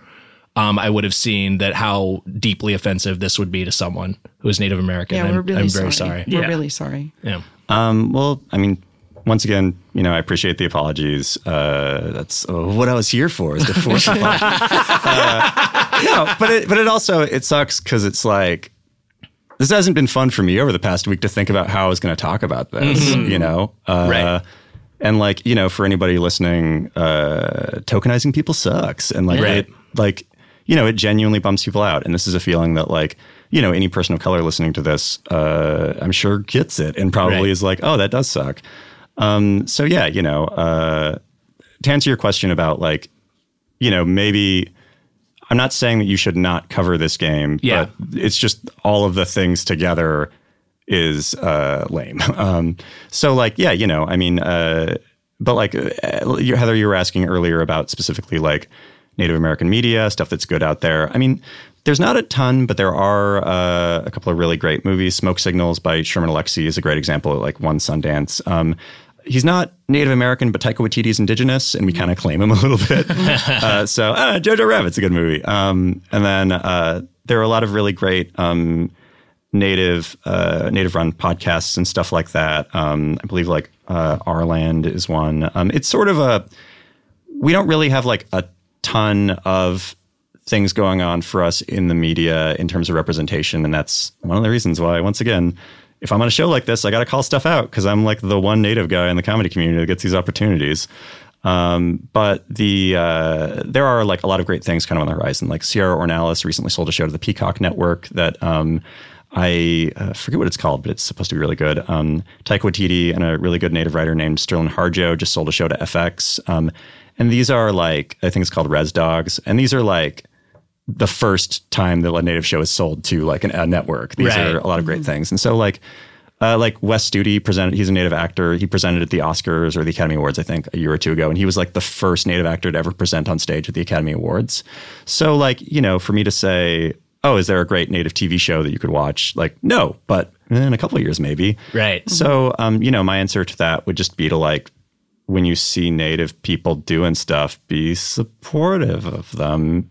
Um, I would have seen that how deeply offensive this would be to someone who is Native American. yeah, I'm, we're really I'm sorry. very sorry. We're Yeah. really sorry. Yeah. Um, well, I mean, once again, you know, I appreciate the apologies. Uh, that's uh, what I was here for is to force [LAUGHS] apology. uh, no, but it, but it also it sucks because it's like this hasn't been fun for me over the past week to think about how I was going to talk about this. You know, uh, Right. And like you know, for anybody listening, uh, tokenizing people sucks, and like Right. it, like you know, it genuinely bumps people out. And this is a feeling that like you know, any person of color listening to this, uh, I'm sure gets it and probably Right. is like, oh, that does suck. Um, so yeah, you know, uh, to answer your question about like, you know, maybe I'm not saying that you should not cover this game, Yeah. but it's just all of the things together is uh, lame. [LAUGHS] Um, so like, yeah, you know, I mean, uh, but like uh, Heather, you were asking earlier about specifically like Native American media stuff that's good out there. I mean, there's not a ton, but there are uh, a couple of really great movies. Smoke Signals by Sherman Alexie is a great example. Like won Sundance. Um, he's not Native American, but Taika Waititi is indigenous, and we kind of claim him a little bit. [LAUGHS] uh, so uh, Jojo Rabbit's a good movie. Um, and then uh, there are a lot of really great um, native uh, native run podcasts and stuff like that. Um, I believe like uh, Our Land is one. Um, it's sort of a we don't really have like a ton of things going on for us in the media in terms of representation, and that's one of the reasons why once again. If I'm on a show like this, I got to call stuff out because I'm like the one native guy in the comedy community that gets these opportunities. Um, but the uh, there are like a lot of great things kind of on the horizon. Like Sierra Ornelas recently sold a show to the Peacock Network that um, I uh, forget what it's called, but it's supposed to be really good. Um, Taika Waititi and a really good native writer named Sterling Harjo just sold a show to FX. Um, and these are like I think it's called Res Dogs, and these are like the first time that a native show is sold to like an, a network. These Right. are a lot of great things, and so like. Uh, like Wes Studi presented, he's a native actor. He presented at the Oscars or the Academy Awards, I think, a year or two ago, and he was like the first native actor to ever present on stage at the Academy Awards. So, like, you know, for me to say, "Oh, is there a great native TV show that you could watch?" Like, no, but in a couple of years, maybe. Right. So, um, you know, my answer to that would just be to like, when you see native people doing stuff, be supportive of them.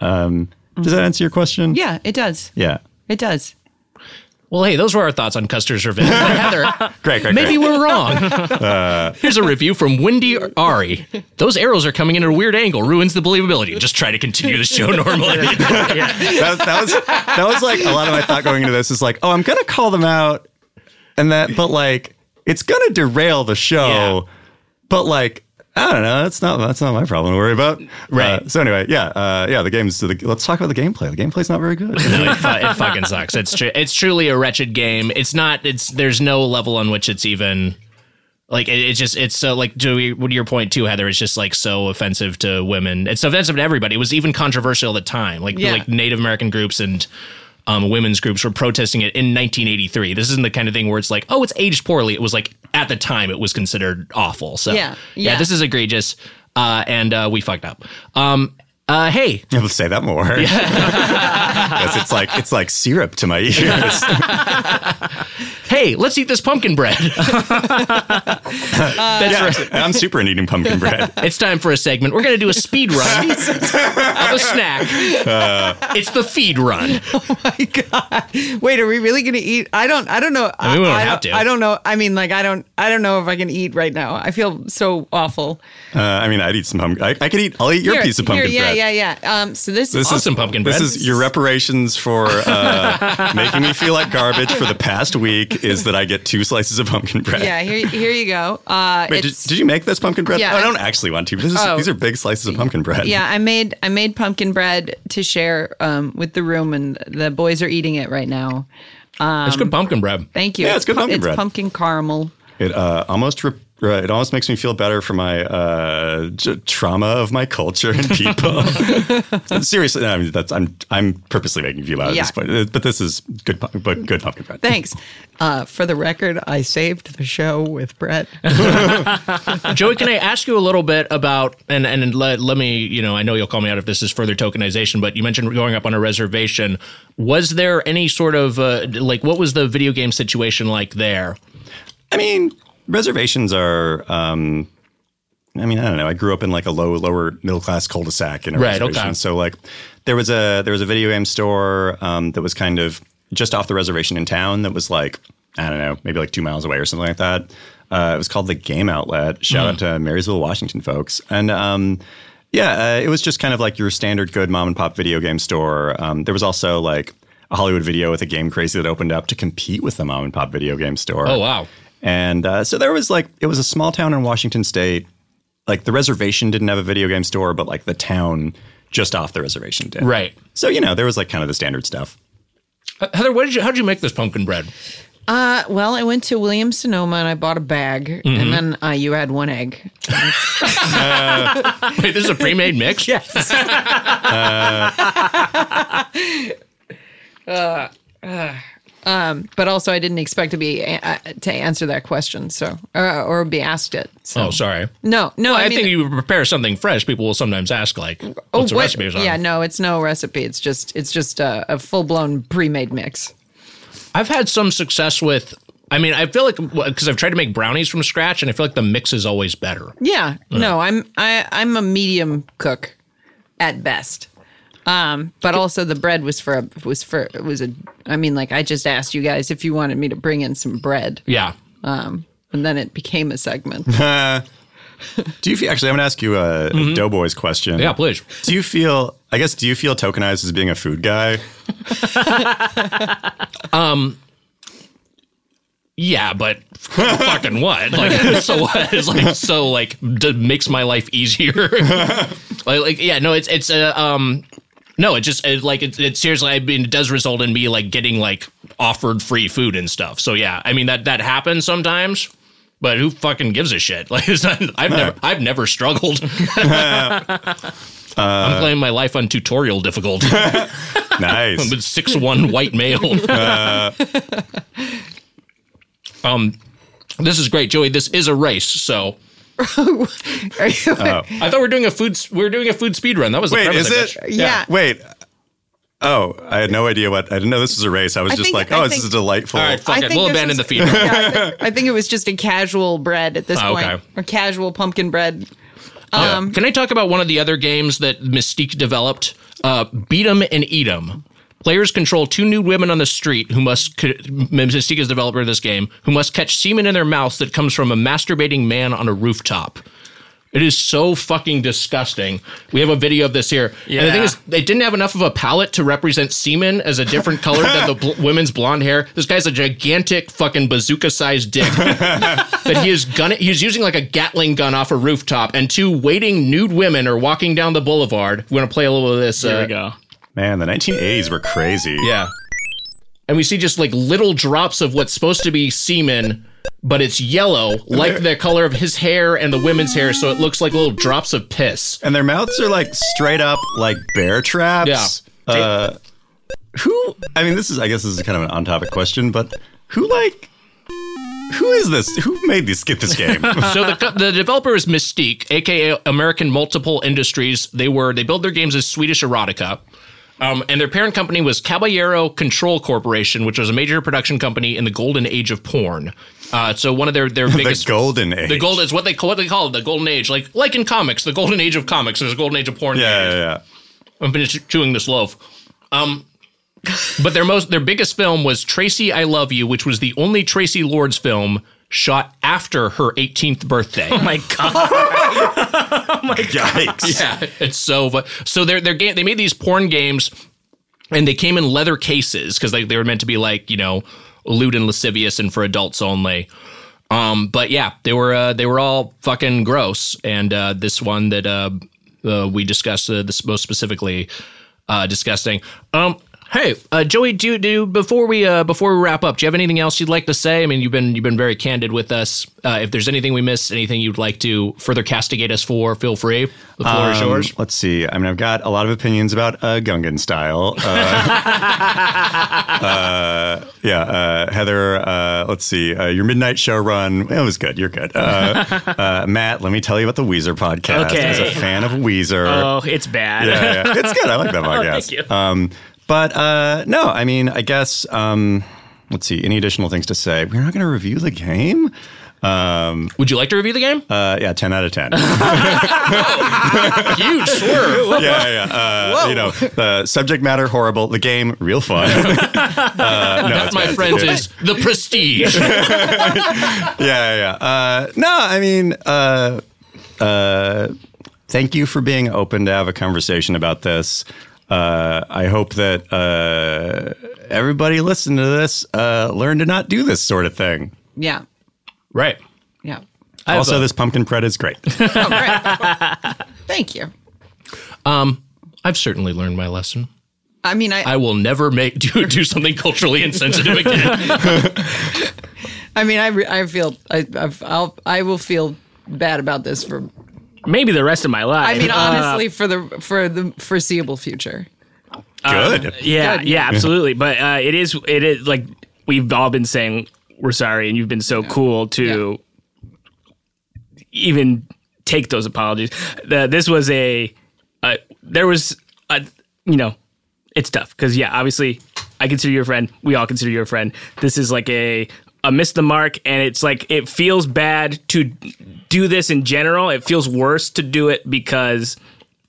Um, does that answer your question? Yeah, it does. Yeah. It does. Well, hey, those were our thoughts on Custer's Revenge. [LAUGHS] Heather, [LAUGHS] Great, great, maybe great. we're wrong. [LAUGHS] Here's a review from Wendy Ari. Those arrows are coming in at a weird angle, ruins the believability. Just try to continue the show normally. that, that was that was like a lot of my thought going into this is like, oh, I'm gonna call them out, and that, but like, it's gonna derail the show. Yeah. But like, I don't know. That's not that's not my problem to worry about. Right. Uh, so anyway, yeah, uh, yeah. The game's. The, let's talk about the gameplay. The gameplay's not very good. No, [LAUGHS] it, fu- it fucking sucks. It's tru- it's truly a wretched game. It's not. It's there's no level on which it's even like it, it's just it's so like to what your point too, Heather. It's just like so offensive to women. It's offensive to everybody. It was even controversial at the time. Like Yeah. like Native American groups and. Um, women's groups were protesting it in 1983. This isn't the kind of thing where it's like, oh, it's aged poorly. It was like at the time it was considered awful. So Yeah, yeah. this is egregious, uh, and uh, we fucked up. Um, uh, hey, [LAUGHS] You'll say that more. [LAUGHS] Yes, it's like it's like syrup to my ears. hey, let's eat this pumpkin bread. [LAUGHS] That's right. I'm super into eating pumpkin bread. It's time for a segment. We're going to do a speed run of a snack. it's the feed run. Oh my god! Wait, are we really going to eat? I don't. I don't know. I mean, we don't I, have to. I don't know. I mean, like, I don't. I don't know if I can eat right now. I feel so awful. Uh, I mean, I'd eat some pumpkin. I, I could eat. I'll eat your Here, piece of here, pumpkin yeah, bread. Yeah, yeah. Um, so this, This Awesome is some pumpkin bread. This is your reparations for uh, [LAUGHS] making me feel like garbage for the past week. Is that I get two slices of pumpkin bread? yeah. Here, here you go. Uh, Wait, did, did you make this pumpkin bread? Yeah. Oh, I don't actually want to. This is, Oh. These are big slices of pumpkin bread. yeah, I made I made pumpkin bread to share um, with the room, and the boys are eating it right now. it's good pumpkin bread. Thank you. Yeah, it's good pumpkin it's bread. pumpkin caramel. It uh, almost re- uh, it almost makes me feel better for my uh, j- trauma of my culture and people. [LAUGHS] Seriously, I mean, that's I'm I'm purposely making you feel bad Yeah. at this point. Uh, But this is good, pu- but good pumpkin bread. Thanks. Uh, for the record, I saved the show with Brett. [LAUGHS] [LAUGHS] Joey, can I ask you a little bit about and and let, let me, you know, I know you'll call me out if this is further tokenization, but you mentioned going up on a reservation. Was there any sort of uh, like what was the video game situation like there? I mean, reservations are. Um, I mean, I don't know. I grew up in like a low, lower middle class cul-de-sac in a Right, reservation. okay. So like, there was a there was a video game store um, that was kind of just off the reservation in town. That was like I don't know, maybe like two miles away or something like that. Uh, it was called the Game Outlet. Shout out to Marysville, Washington, folks. And um, yeah, uh, it was just kind of like your standard good mom and pop video game store. Um, there was also like a Hollywood Video with a Game Crazy that opened up to compete with the mom and pop video game store. Oh wow. And uh, so there was like, it was a small town in Washington state. Like the reservation didn't have a video game store, but like the town just off the reservation did. Right. So, you know, there was like kind of the standard stuff. Uh, Heather, what did you how did you make this pumpkin bread? Uh, well, I went to Williams Sonoma and I bought a bag, Mm-hmm. and then uh, you had one egg. [LAUGHS] Wait, this is a pre-made mix? [LAUGHS] Yes. [LAUGHS] um, but also, I didn't expect to be uh, to answer that question, so uh, or be asked it. So. Oh, sorry. No, no, I, I, mean, think you prepare something fresh. People will sometimes ask, like, oh, what's the what- recipe or something. Yeah, no, it's no recipe. It's just it's just a, a full blown pre made mix. I've had some success with. I mean, I feel like because I've tried to make brownies from scratch, and I feel like the mix is always better. Yeah, no, I'm I I'm a medium cook at best. Um, but also the bread was for a, was for it was a. I mean, like I just asked you guys if you wanted me to bring in some bread, Yeah. um, and then it became a segment. [LAUGHS] Do you feel, actually, I'm going to ask you a, a Doughboys question. Yeah, please. Do you feel, I guess, do you feel tokenized as being a food guy? [LAUGHS] um. Yeah, but fucking what? Like, [LAUGHS] so what? It's like so like d- makes my life easier. like, like, yeah, no, it's it's uh, um, no, it just it, like it, it seriously. I mean, it does result in me like getting like offered free food and stuff. So yeah, I mean that that happens sometimes. But who fucking gives a shit? [LAUGHS] Like, it's not, I've never, I've never struggled. [LAUGHS] [LAUGHS] I'm playing my life on tutorial difficulty. Nice. I'm a six one white male. um, this is great, Joey. This is a race, so [LAUGHS] Are you- I thought we were doing a food. We were doing a food speed run. That was the Wait, premise, is it? guess. Yeah. Wait. Oh, I had no idea what. I didn't know this was a race. I was I just think- like, I oh, think- this is a delightful. All right, fuck I it. We'll abandon was- the feed. Yeah, I, think, I think it was just a casual bread at this Oh, point, okay. or casual pumpkin bread. Um, Can I talk about one of the other games that Mystique developed? Uh, Beat 'em and Eat 'em. Players control two nude women on the street who must. Mystique is the developer of this game who must catch semen in their mouths that comes from a masturbating man on a rooftop. It is so fucking disgusting. We have a video of this here. And the thing is, they didn't have enough of a palette to represent semen as a different color than the bl- [LAUGHS] women's blonde hair. This guy's a gigantic fucking bazooka sized dick [LAUGHS] that he is gun. He's using like a Gatling gun off a rooftop, and two waiting nude women are walking down the boulevard. We want to play a little of this. There uh, we go. Man, the 1980s were crazy. Yeah. And we see just like little drops of what's supposed to be semen, but it's yellow, like the color of his hair and the women's hair, so it looks like little drops of piss. And their mouths are like straight up like bear traps. Yeah. Uh, who? I mean, this is. I guess this is kind of an on-topic question, but who like? Who is this? Who made this? Get this game? [LAUGHS] so the the developer is Mystique, aka American Multiple Industries. They were they build their games as Swedish erotica. Um, and their parent company was Caballero Control Corporation, which was a major production company in the golden age of porn. Uh, so one of their their [LAUGHS] the biggest golden age. the gold is what they what they call it the golden age, like like in comics, the golden age of comics. There's a golden age of porn. Yeah, yeah, yeah. I'm finished chewing this loaf. Um, but their most their biggest film was Traci I Love You, which was the only Traci Lords film shot after her 18th birthday. Oh my [LAUGHS] god. Oh my Yikes. yeah, it's so but so they're they're game they made these porn games and they came in leather cases because they, they were meant to be like, you know, lewd and lascivious and for adults only. Um, but yeah, they were uh, they were all fucking gross. And uh, this one that uh, uh, we discussed uh, this most specifically uh, disgusting. Um, hey, uh, Joey, do you, do before we uh, before we wrap up, do you have anything else you'd like to say? I mean, you've been you've been very candid with us. Uh, if there's anything we missed, anything you'd like to further castigate us for, feel free. The floor is Um, yours. Let's see. I mean, I've got a lot of opinions about uh, Gungan style. Uh, [LAUGHS] uh, yeah, uh, Heather. Uh, let's see. Uh, your midnight show run. It was good. You're good. Uh, uh, Matt, let me tell you about the Weezer podcast. Okay. As a fan of Weezer, Oh, it's bad. yeah, yeah, it's good. I like that [LAUGHS] podcast. thank you. Um, but uh, no, I mean, I guess. Um, let's see. Any additional things to say? We're not going to review the game. Um, Would you like to review the game? uh, yeah, ten out of ten. [LAUGHS] Huge swerve. yeah, yeah. Uh, you know, the subject matter horrible. The game real fun. [LAUGHS] uh, no, That, it's my bad. friends, is the prestige. [LAUGHS] yeah, yeah. yeah. Uh, no, I mean, uh, uh, thank you for being open to have a conversation about this. Uh, I hope that uh, everybody listening to this uh, learn to not do this sort of thing. Yeah, right. yeah. also, a- this pumpkin bread is great. [LAUGHS] Oh, great. Thank you. I've certainly learned my lesson. I mean, I, I will never make [LAUGHS] do, do something culturally insensitive again. [LAUGHS] I mean, I, re- I feel, I, I've, I'll, I will feel bad about this for. Maybe the rest of my life. I mean, Uh, honestly, for the for the foreseeable future. Good. yeah, Good. yeah, absolutely. But uh, it is, it is like we've all been saying we're sorry, and you've been so cool to even take those apologies. The, this was a, uh, there was a, you know, it's tough because yeah, obviously, I consider you a friend. We all consider you a friend. This is like a a miss the mark, and it's like it feels bad to do this in general. It feels worse to do it because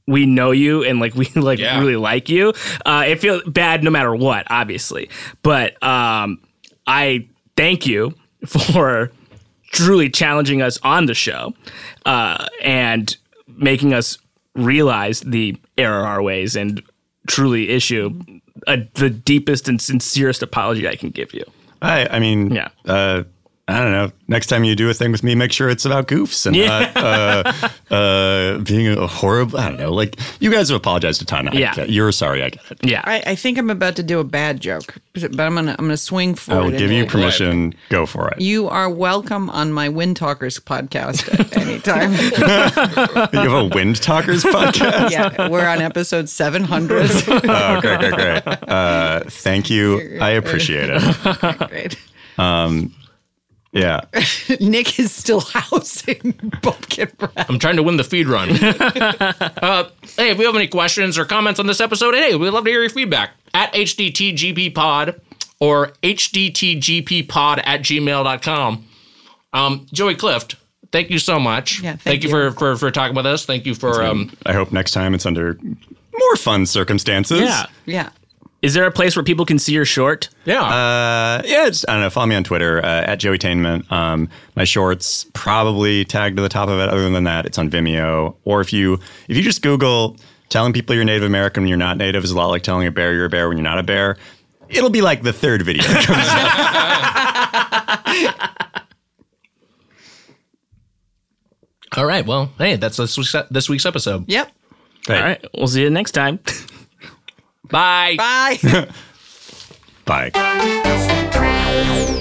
we know you and like [LAUGHS] we like Yeah. really like you. Uh, it feels bad no matter what, obviously. But um, I thank you [LAUGHS] for truly challenging us on the show uh, and making us realize the error our ways and truly issue a, the deepest and sincerest apology I can give you. I, I mean, Yeah. uh, I don't know. Next time you do a thing with me, make sure it's about goofs and Yeah. not uh, uh, being a horrible. I don't know. Like you guys have apologized a ton. I Yeah. get- you're sorry. I get it. Yeah. I, I think I'm about to do a bad joke, but I'm gonna I'm gonna swing for I it. will give anyway. you permission. Go for it. You are welcome on my Wind Talkers podcast at any time. [LAUGHS] You have a Wind Talkers podcast. yeah, we're on episode 700. [LAUGHS] Oh, great, great, great. Uh, thank you. I appreciate it. [LAUGHS] Great. Yeah. [LAUGHS] Nick is still [LAUGHS] housing Pumpkin Breath. I'm trying to win the feed run. [LAUGHS] uh, hey, if you have any questions or comments on this episode, hey, we'd love to hear your feedback at hdtgppod or hdtgppod at gmail.com. Um, Joey Clift, thank you so much. Yeah, thank you, you. For, for for talking with us. Thank you for um, I hope next time it's under more fun circumstances. Yeah. Yeah. Is there a place where people can see your short? yeah. Uh, yeah, just, I don't know. Follow me on Twitter uh, at Joeytainment. Um, my shorts probably tagged to the top of it. Other than that, it's on Vimeo. Or if you if you just Google telling people you're Native American when you're not Native is a lot like telling a bear you're a bear when you're not a bear. It'll be like the third video. that comes up. All right. Well, hey, that's this week's, this week's episode. Yep. Hey, All right. We'll see you next time. [LAUGHS] Bye. Bye. [LAUGHS] Bye.